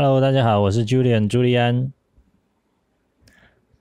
Hello，大家好，我是 Julian 朱利安。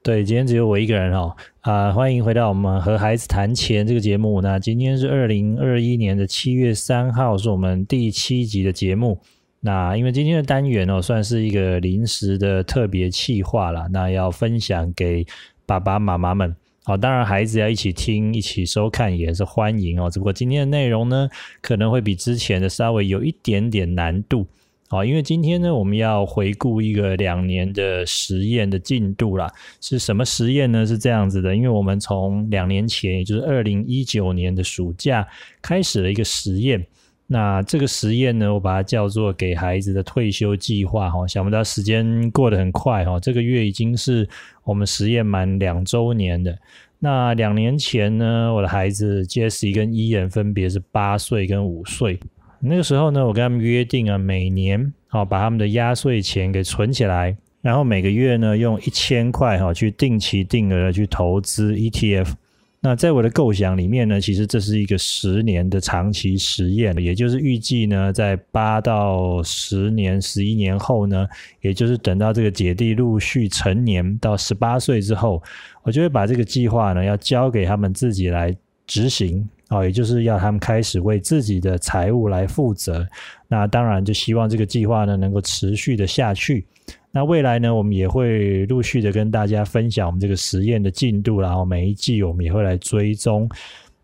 对，今天只有我一个人哦。啊，欢迎回到我们和孩子谈钱这个节目。那今天是二零二一年的七月三号，是我们第七集的节目。那因为今天的单元哦，算是一个临时的特别企划了，那要分享给爸爸妈妈们。好，当然孩子要一起听、一起收看也是欢迎哦。只不过今天的内容呢，可能会比之前的稍微有一点点难度。好，因为今天呢，我们要回顾一个两年的实验的进度啦。是什么实验呢？是这样子的，因为我们从两年前，也就是二零一九年的暑假开始了一个实验。那这个实验呢，我把它叫做给孩子的退休计划。哈，想不到时间过得很快哈，这个月已经是我们实验满两周年的。那两年前呢，我的孩子 Jesse 跟伊人分别是八岁跟五岁。那个时候呢，我跟他们约定啊，每年好把他们的压岁钱给存起来，然后每个月呢用一千块哈去定期定额的去投资 ETF。那在我的构想里面呢，其实这是一个十年的长期实验，也就是预计呢，在八到十年、十一年后呢，也就是等到这个姐弟陆续成年到十八岁之后，我就会把这个计划呢要交给他们自己来执行。哦，也就是要他们开始为自己的财务来负责。那当然就希望这个计划呢能够持续的下去。那未来呢，我们也会陆续的跟大家分享我们这个实验的进度，然后每一季我们也会来追踪。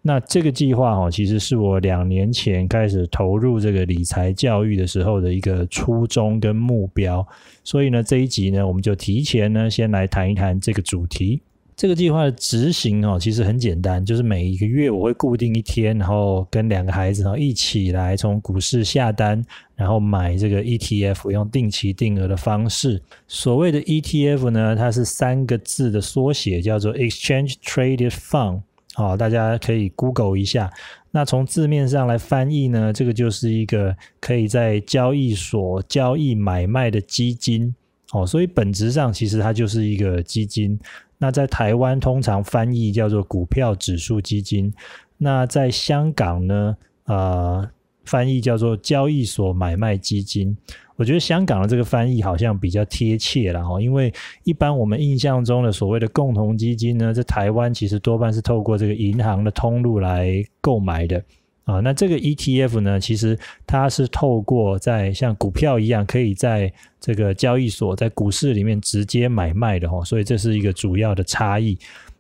那这个计划哦，其实是我两年前开始投入这个理财教育的时候的一个初衷跟目标。所以呢，这一集呢，我们就提前呢先来谈一谈这个主题。这个计划的执行哦，其实很简单，就是每一个月我会固定一天，然后跟两个孩子哦一起来从股市下单，然后买这个 ETF，用定期定额的方式。所谓的 ETF 呢，它是三个字的缩写，叫做 Exchange Traded Fund。好，大家可以 Google 一下。那从字面上来翻译呢，这个就是一个可以在交易所交易买卖的基金。哦，所以本质上其实它就是一个基金。那在台湾通常翻译叫做股票指数基金，那在香港呢，呃，翻译叫做交易所买卖基金。我觉得香港的这个翻译好像比较贴切了哈，因为一般我们印象中的所谓的共同基金呢，在台湾其实多半是透过这个银行的通路来购买的。啊，那这个 ETF 呢，其实它是透过在像股票一样，可以在这个交易所，在股市里面直接买卖的哈，所以这是一个主要的差异。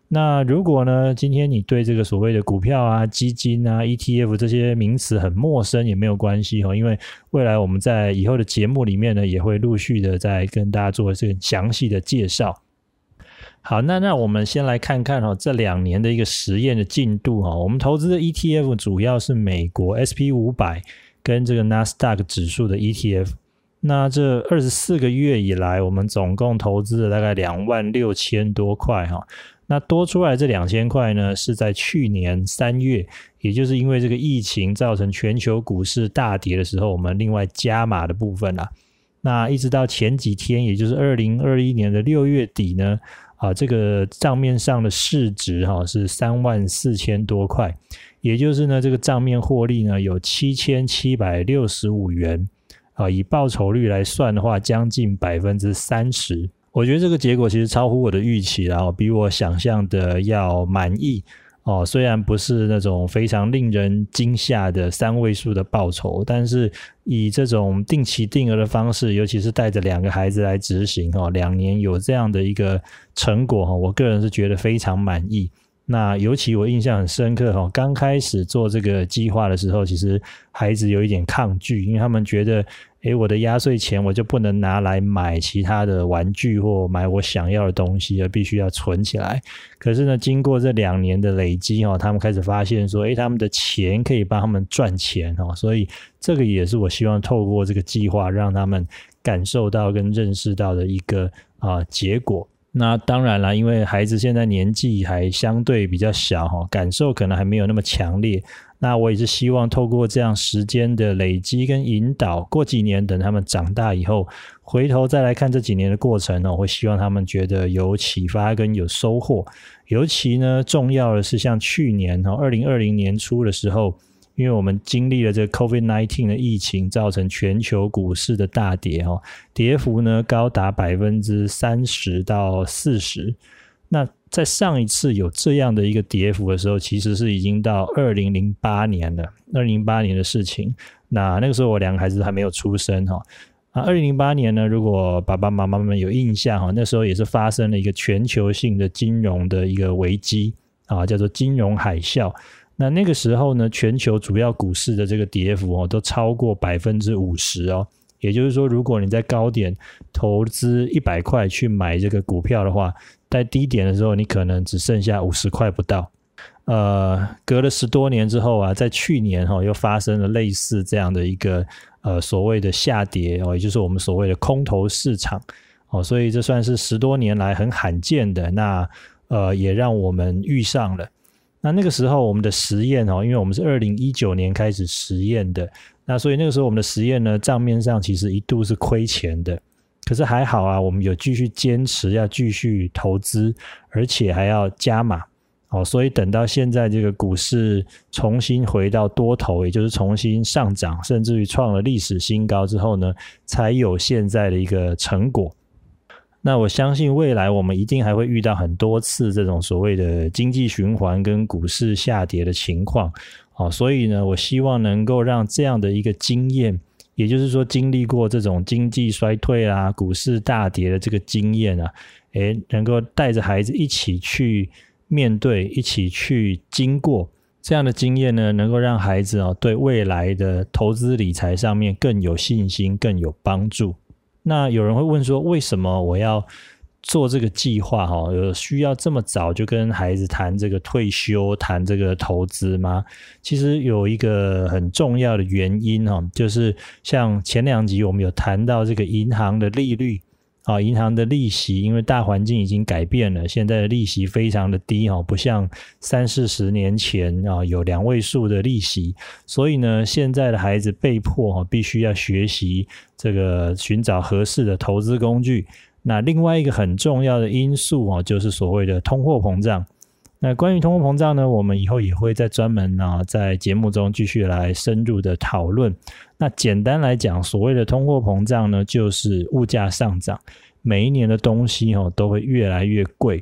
那如果呢，今天你对这个所谓的股票啊、基金啊、ETF 这些名词很陌生，也没有关系哈，因为未来我们在以后的节目里面呢，也会陆续的在跟大家做这个详细的介绍。好，那那我们先来看看哈，这两年的一个实验的进度哈。我们投资的 ETF 主要是美国 SP 五百跟这个纳斯达克指数的 ETF。那这二十四个月以来，我们总共投资了大概两万六千多块哈。那多出来这两千块呢，是在去年三月，也就是因为这个疫情造成全球股市大跌的时候，我们另外加码的部分啦。那一直到前几天，也就是二零二一年的六月底呢。啊，这个账面上的市值哈是三万四千多块，也就是呢，这个账面获利呢有七千七百六十五元，啊，以报酬率来算的话，将近百分之三十。我觉得这个结果其实超乎我的预期，然后比我想象的要满意。哦，虽然不是那种非常令人惊吓的三位数的报酬，但是以这种定期定额的方式，尤其是带着两个孩子来执行，哦，两年有这样的一个成果，哈，我个人是觉得非常满意。那尤其我印象很深刻，哈，刚开始做这个计划的时候，其实孩子有一点抗拒，因为他们觉得。诶，我的压岁钱我就不能拿来买其他的玩具或买我想要的东西，而必须要存起来。可是呢，经过这两年的累积哦，他们开始发现说，诶，他们的钱可以帮他们赚钱哦，所以这个也是我希望透过这个计划让他们感受到跟认识到的一个啊结果。那当然了，因为孩子现在年纪还相对比较小哈，感受可能还没有那么强烈。那我也是希望透过这样时间的累积跟引导，过几年等他们长大以后，回头再来看这几年的过程呢，我会希望他们觉得有启发跟有收获。尤其呢，重要的是像去年哈，二零二零年初的时候，因为我们经历了这个 COVID nineteen 的疫情，造成全球股市的大跌哦，跌幅呢高达百分之三十到四十。那在上一次有这样的一个跌幅的时候，其实是已经到二零零八年了，二零零八年的事情。那那个时候我两个孩子还没有出生哈。啊，二零零八年呢，如果爸爸妈妈们有印象哈，那时候也是发生了一个全球性的金融的一个危机啊，叫做金融海啸。那那个时候呢，全球主要股市的这个跌幅哦，都超过百分之五十哦。也就是说，如果你在高点投资一百块去买这个股票的话，在低点的时候，你可能只剩下五十块不到。呃，隔了十多年之后啊，在去年哈，又发生了类似这样的一个呃所谓的下跌哦，也就是我们所谓的空头市场哦，所以这算是十多年来很罕见的。那呃，也让我们遇上了。那那个时候我们的实验哦，因为我们是二零一九年开始实验的，那所以那个时候我们的实验呢，账面上其实一度是亏钱的，可是还好啊，我们有继续坚持要继续投资，而且还要加码哦，所以等到现在这个股市重新回到多头，也就是重新上涨，甚至于创了历史新高之后呢，才有现在的一个成果。那我相信未来我们一定还会遇到很多次这种所谓的经济循环跟股市下跌的情况，好，所以呢，我希望能够让这样的一个经验，也就是说经历过这种经济衰退啊、股市大跌的这个经验啊，诶，能够带着孩子一起去面对，一起去经过这样的经验呢，能够让孩子哦对未来的投资理财上面更有信心，更有帮助。那有人会问说，为什么我要做这个计划？哈，有需要这么早就跟孩子谈这个退休、谈这个投资吗？其实有一个很重要的原因哈，就是像前两集我们有谈到这个银行的利率。啊，银行的利息，因为大环境已经改变了，现在的利息非常的低哈，不像三四十年前啊有两位数的利息，所以呢，现在的孩子被迫哈必须要学习这个寻找合适的投资工具。那另外一个很重要的因素啊，就是所谓的通货膨胀。那关于通货膨胀呢，我们以后也会在专门呢在节目中继续来深入的讨论。那简单来讲，所谓的通货膨胀呢，就是物价上涨，每一年的东西哦都会越来越贵。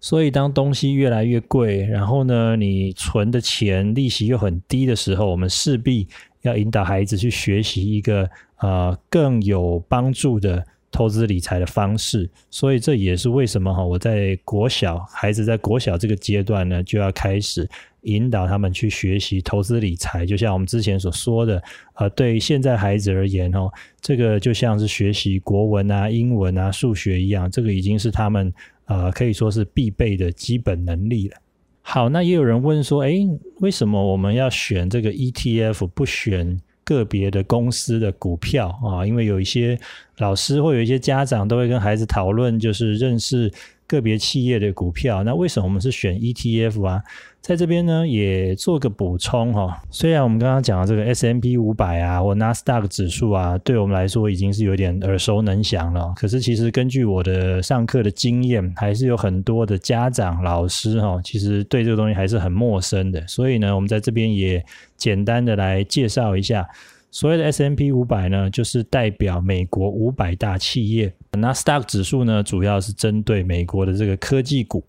所以当东西越来越贵，然后呢，你存的钱利息又很低的时候，我们势必要引导孩子去学习一个呃更有帮助的。投资理财的方式，所以这也是为什么哈，我在国小孩子在国小这个阶段呢，就要开始引导他们去学习投资理财。就像我们之前所说的，呃，对现在孩子而言哦，这个就像是学习国文啊、英文啊、数学一样，这个已经是他们呃可以说是必备的基本能力了。好，那也有人问说，诶，为什么我们要选这个 ETF 不选？个别的公司的股票啊，因为有一些老师或有一些家长都会跟孩子讨论，就是认识个别企业的股票。那为什么我们是选 ETF 啊？在这边呢，也做个补充哈。虽然我们刚刚讲的这个 S M P 五百啊，或 Nasdaq 指数啊，对我们来说已经是有点耳熟能详了。可是其实根据我的上课的经验，还是有很多的家长、老师哈，其实对这个东西还是很陌生的。所以呢，我们在这边也简单的来介绍一下，所谓的 S M P 五百呢，就是代表美国五百大企业。那 Stock 指数呢，主要是针对美国的这个科技股。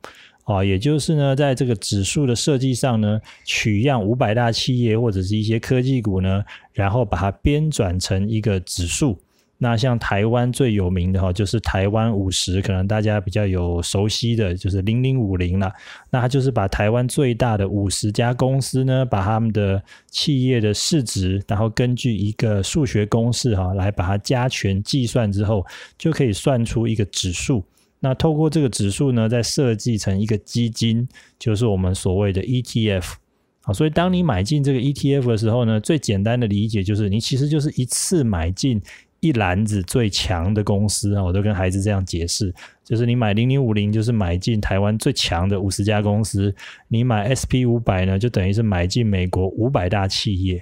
啊，也就是呢，在这个指数的设计上呢，取样五百大企业或者是一些科技股呢，然后把它编转成一个指数。那像台湾最有名的哈，就是台湾五十，可能大家比较有熟悉的就是零零五零了。那它就是把台湾最大的五十家公司呢，把他们的企业的市值，然后根据一个数学公式哈，来把它加权计算之后，就可以算出一个指数。那透过这个指数呢，再设计成一个基金，就是我们所谓的 ETF 啊。所以当你买进这个 ETF 的时候呢，最简单的理解就是，你其实就是一次买进一篮子最强的公司啊。我都跟孩子这样解释，就是你买零零五零，就是买进台湾最强的五十家公司；你买 SP 五百呢，就等于是买进美国五百大企业。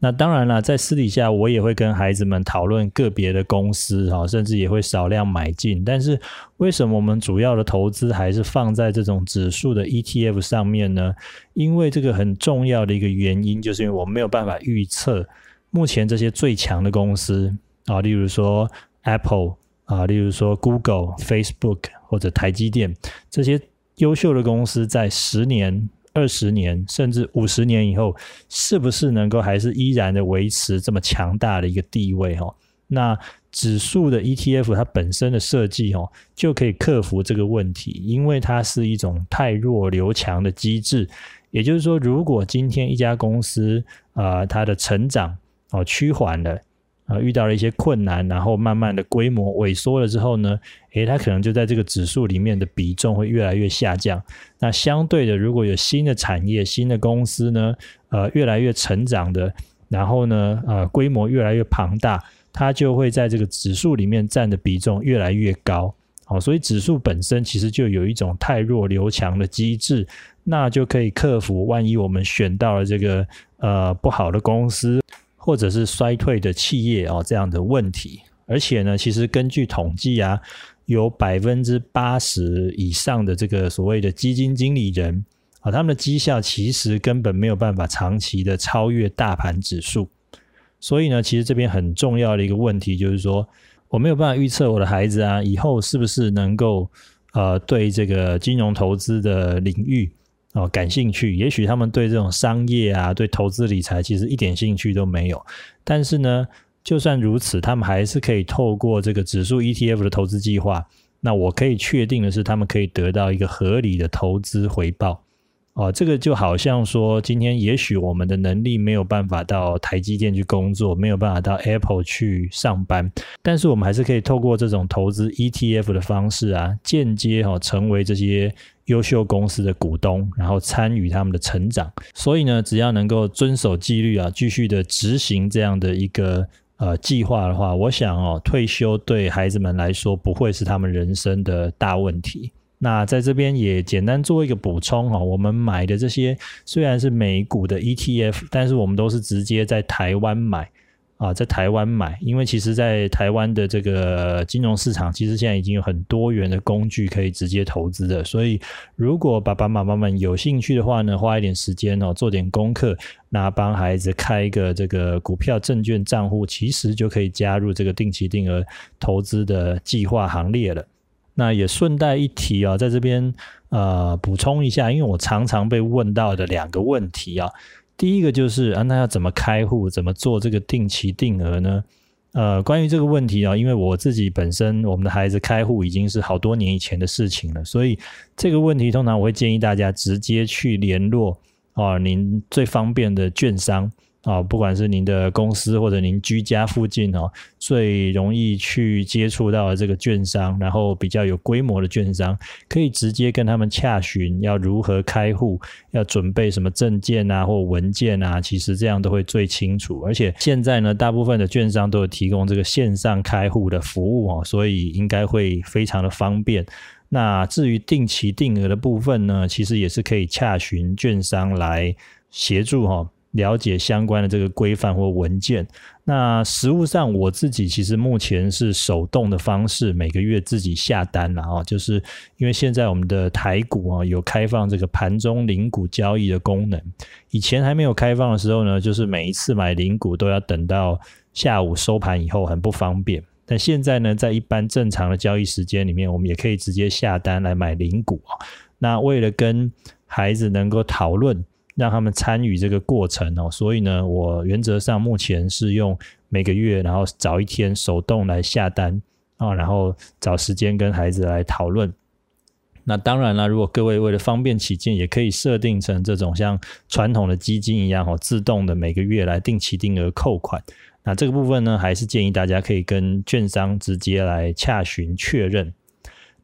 那当然了，在私底下我也会跟孩子们讨论个别的公司哈，甚至也会少量买进。但是为什么我们主要的投资还是放在这种指数的 ETF 上面呢？因为这个很重要的一个原因，就是因为我没有办法预测目前这些最强的公司啊，例如说 Apple 啊，例如说 Google、Facebook 或者台积电这些优秀的公司在十年。二十年甚至五十年以后，是不是能够还是依然的维持这么强大的一个地位？哈，那指数的 ETF 它本身的设计，哦，就可以克服这个问题，因为它是一种太弱留强的机制。也就是说，如果今天一家公司啊，它的成长哦趋缓了。啊，遇到了一些困难，然后慢慢的规模萎缩了之后呢，诶，它可能就在这个指数里面的比重会越来越下降。那相对的，如果有新的产业、新的公司呢，呃，越来越成长的，然后呢，呃，规模越来越庞大，它就会在这个指数里面占的比重越来越高。好，所以指数本身其实就有一种太弱留强的机制，那就可以克服万一我们选到了这个呃不好的公司。或者是衰退的企业哦，这样的问题，而且呢，其实根据统计啊，有百分之八十以上的这个所谓的基金经理人啊，他们的绩效其实根本没有办法长期的超越大盘指数。所以呢，其实这边很重要的一个问题就是说，我没有办法预测我的孩子啊，以后是不是能够呃，对这个金融投资的领域。哦，感兴趣，也许他们对这种商业啊，对投资理财其实一点兴趣都没有。但是呢，就算如此，他们还是可以透过这个指数 ETF 的投资计划。那我可以确定的是，他们可以得到一个合理的投资回报。哦，这个就好像说，今天也许我们的能力没有办法到台积电去工作，没有办法到 Apple 去上班，但是我们还是可以透过这种投资 ETF 的方式啊，间接哈成为这些优秀公司的股东，然后参与他们的成长。所以呢，只要能够遵守纪律啊，继续的执行这样的一个呃计划的话，我想哦，退休对孩子们来说不会是他们人生的大问题。那在这边也简单做一个补充哈，我们买的这些虽然是美股的 ETF，但是我们都是直接在台湾买啊，在台湾买，因为其实，在台湾的这个金融市场，其实现在已经有很多元的工具可以直接投资的，所以如果爸爸妈妈们有兴趣的话呢，花一点时间哦，做点功课，那帮孩子开一个这个股票证券账户，其实就可以加入这个定期定额投资的计划行列了。那也顺带一提啊，在这边呃补充一下，因为我常常被问到的两个问题啊，第一个就是啊，那要怎么开户，怎么做这个定期定额呢？呃，关于这个问题啊，因为我自己本身我们的孩子开户已经是好多年以前的事情了，所以这个问题通常我会建议大家直接去联络啊，您最方便的券商。啊，不管是您的公司或者您居家附近哦，最容易去接触到的这个券商，然后比较有规模的券商，可以直接跟他们洽询要如何开户，要准备什么证件啊或文件啊，其实这样都会最清楚。而且现在呢，大部分的券商都有提供这个线上开户的服务哦，所以应该会非常的方便。那至于定期定额的部分呢，其实也是可以洽询券商来协助哈。了解相关的这个规范或文件。那实物上，我自己其实目前是手动的方式，每个月自己下单了啊。就是因为现在我们的台股啊有开放这个盘中零股交易的功能，以前还没有开放的时候呢，就是每一次买零股都要等到下午收盘以后，很不方便。但现在呢，在一般正常的交易时间里面，我们也可以直接下单来买零股啊。那为了跟孩子能够讨论。让他们参与这个过程哦，所以呢，我原则上目前是用每个月，然后找一天手动来下单啊，然后找时间跟孩子来讨论。那当然了，如果各位为了方便起见，也可以设定成这种像传统的基金一样哦，自动的每个月来定期定额扣款。那这个部分呢，还是建议大家可以跟券商直接来洽询确认。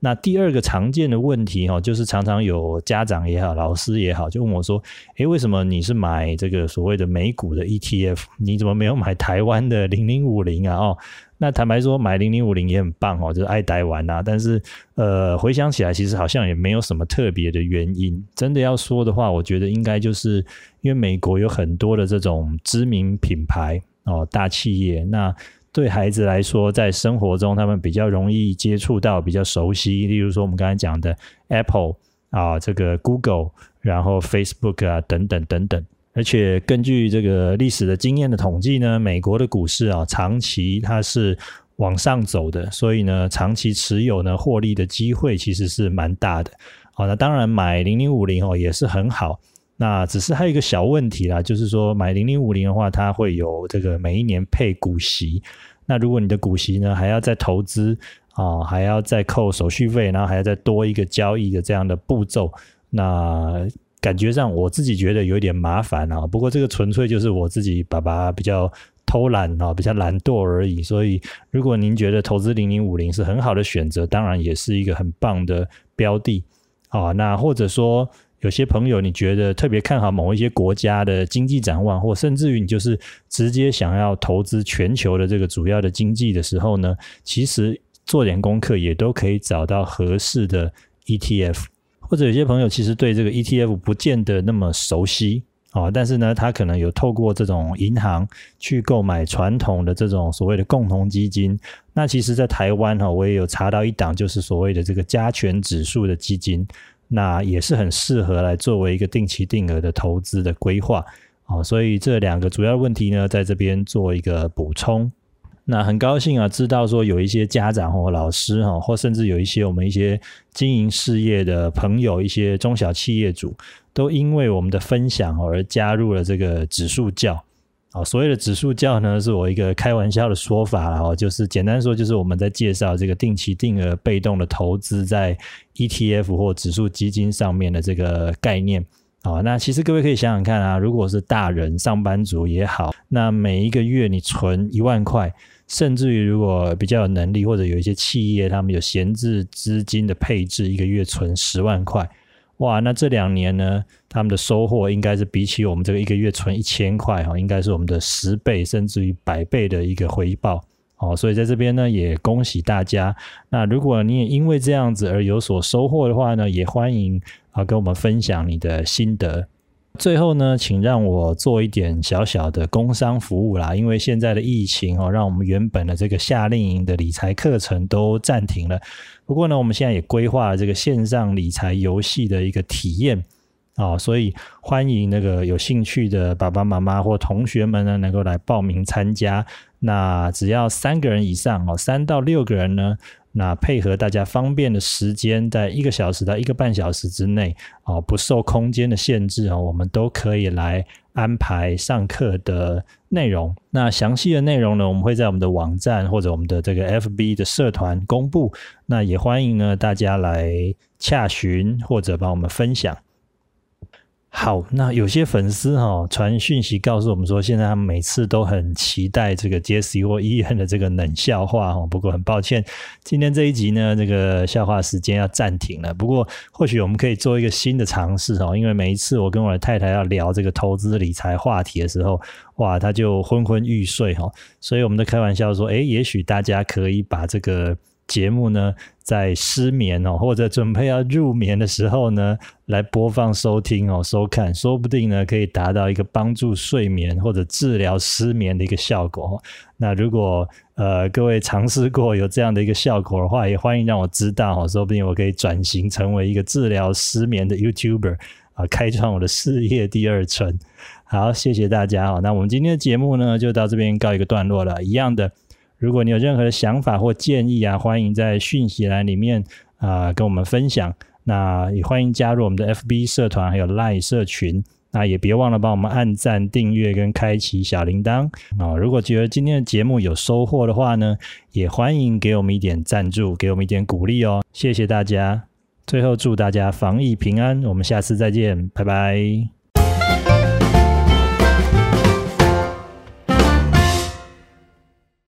那第二个常见的问题哈，就是常常有家长也好，老师也好，就问我说：“诶，为什么你是买这个所谓的美股的 ETF，你怎么没有买台湾的零零五零啊？”哦，那坦白说，买零零五零也很棒哦，就是爱台湾呐。但是呃，回想起来，其实好像也没有什么特别的原因。真的要说的话，我觉得应该就是因为美国有很多的这种知名品牌哦，大企业那。对孩子来说，在生活中他们比较容易接触到、比较熟悉，例如说我们刚才讲的 Apple 啊，这个 Google，然后 Facebook 啊等等等等。而且根据这个历史的经验的统计呢，美国的股市啊，长期它是往上走的，所以呢，长期持有呢，获利的机会其实是蛮大的。好，那当然买零零五零哦也是很好。那只是还有一个小问题啦，就是说买零零五零的话，它会有这个每一年配股息。那如果你的股息呢还要再投资啊，还要再扣手续费，然后还要再多一个交易的这样的步骤，那感觉上我自己觉得有一点麻烦啊。不过这个纯粹就是我自己爸爸比较偷懒啊，比较懒惰而已。所以如果您觉得投资零零五零是很好的选择，当然也是一个很棒的标的啊。那或者说。有些朋友，你觉得特别看好某一些国家的经济展望，或甚至于你就是直接想要投资全球的这个主要的经济的时候呢，其实做点功课也都可以找到合适的 ETF。或者有些朋友其实对这个 ETF 不见得那么熟悉啊，但是呢，他可能有透过这种银行去购买传统的这种所谓的共同基金。那其实，在台湾哈，我也有查到一档，就是所谓的这个加权指数的基金。那也是很适合来作为一个定期定额的投资的规划啊，所以这两个主要问题呢，在这边做一个补充。那很高兴啊，知道说有一些家长或老师哈，或甚至有一些我们一些经营事业的朋友，一些中小企业主，都因为我们的分享而加入了这个指数教。啊，所谓的指数教呢，是我一个开玩笑的说法了哦，就是简单说，就是我们在介绍这个定期定额被动的投资在 ETF 或指数基金上面的这个概念啊。那其实各位可以想想看啊，如果是大人上班族也好，那每一个月你存一万块，甚至于如果比较有能力或者有一些企业他们有闲置资金的配置，一个月存十万块。哇，那这两年呢，他们的收获应该是比起我们这个一个月存一千块哈，应该是我们的十倍甚至于百倍的一个回报哦。所以在这边呢，也恭喜大家。那如果你也因为这样子而有所收获的话呢，也欢迎啊跟我们分享你的心得。最后呢，请让我做一点小小的工商服务啦，因为现在的疫情哦，让我们原本的这个夏令营的理财课程都暂停了。不过呢，我们现在也规划了这个线上理财游戏的一个体验啊，所以欢迎那个有兴趣的爸爸妈妈或同学们呢，能够来报名参加。那只要三个人以上哦，三到六个人呢。那配合大家方便的时间，在一个小时到一个半小时之内，哦，不受空间的限制哦，我们都可以来安排上课的内容。那详细的内容呢，我们会在我们的网站或者我们的这个 FB 的社团公布。那也欢迎呢大家来洽询或者帮我们分享。好，那有些粉丝哈传讯息告诉我们说，现在他们每次都很期待这个杰西或医院的这个冷笑话哈。不过很抱歉，今天这一集呢，这个笑话时间要暂停了。不过或许我们可以做一个新的尝试哈，因为每一次我跟我的太太要聊这个投资理财话题的时候，哇，他就昏昏欲睡哈。所以我们都开玩笑说，哎，也许大家可以把这个。节目呢，在失眠哦，或者准备要入眠的时候呢，来播放收听哦，收看，说不定呢，可以达到一个帮助睡眠或者治疗失眠的一个效果。那如果呃各位尝试过有这样的一个效果的话，也欢迎让我知道哦，说不定我可以转型成为一个治疗失眠的 YouTuber 啊，开创我的事业第二春。好，谢谢大家哦。那我们今天的节目呢，就到这边告一个段落了。一样的。如果你有任何的想法或建议啊，欢迎在讯息栏里面啊跟我们分享。那也欢迎加入我们的 FB 社团，还有 Line 社群。那也别忘了帮我们按赞、订阅跟开启小铃铛啊！如果觉得今天的节目有收获的话呢，也欢迎给我们一点赞助，给我们一点鼓励哦。谢谢大家！最后祝大家防疫平安，我们下次再见，拜拜。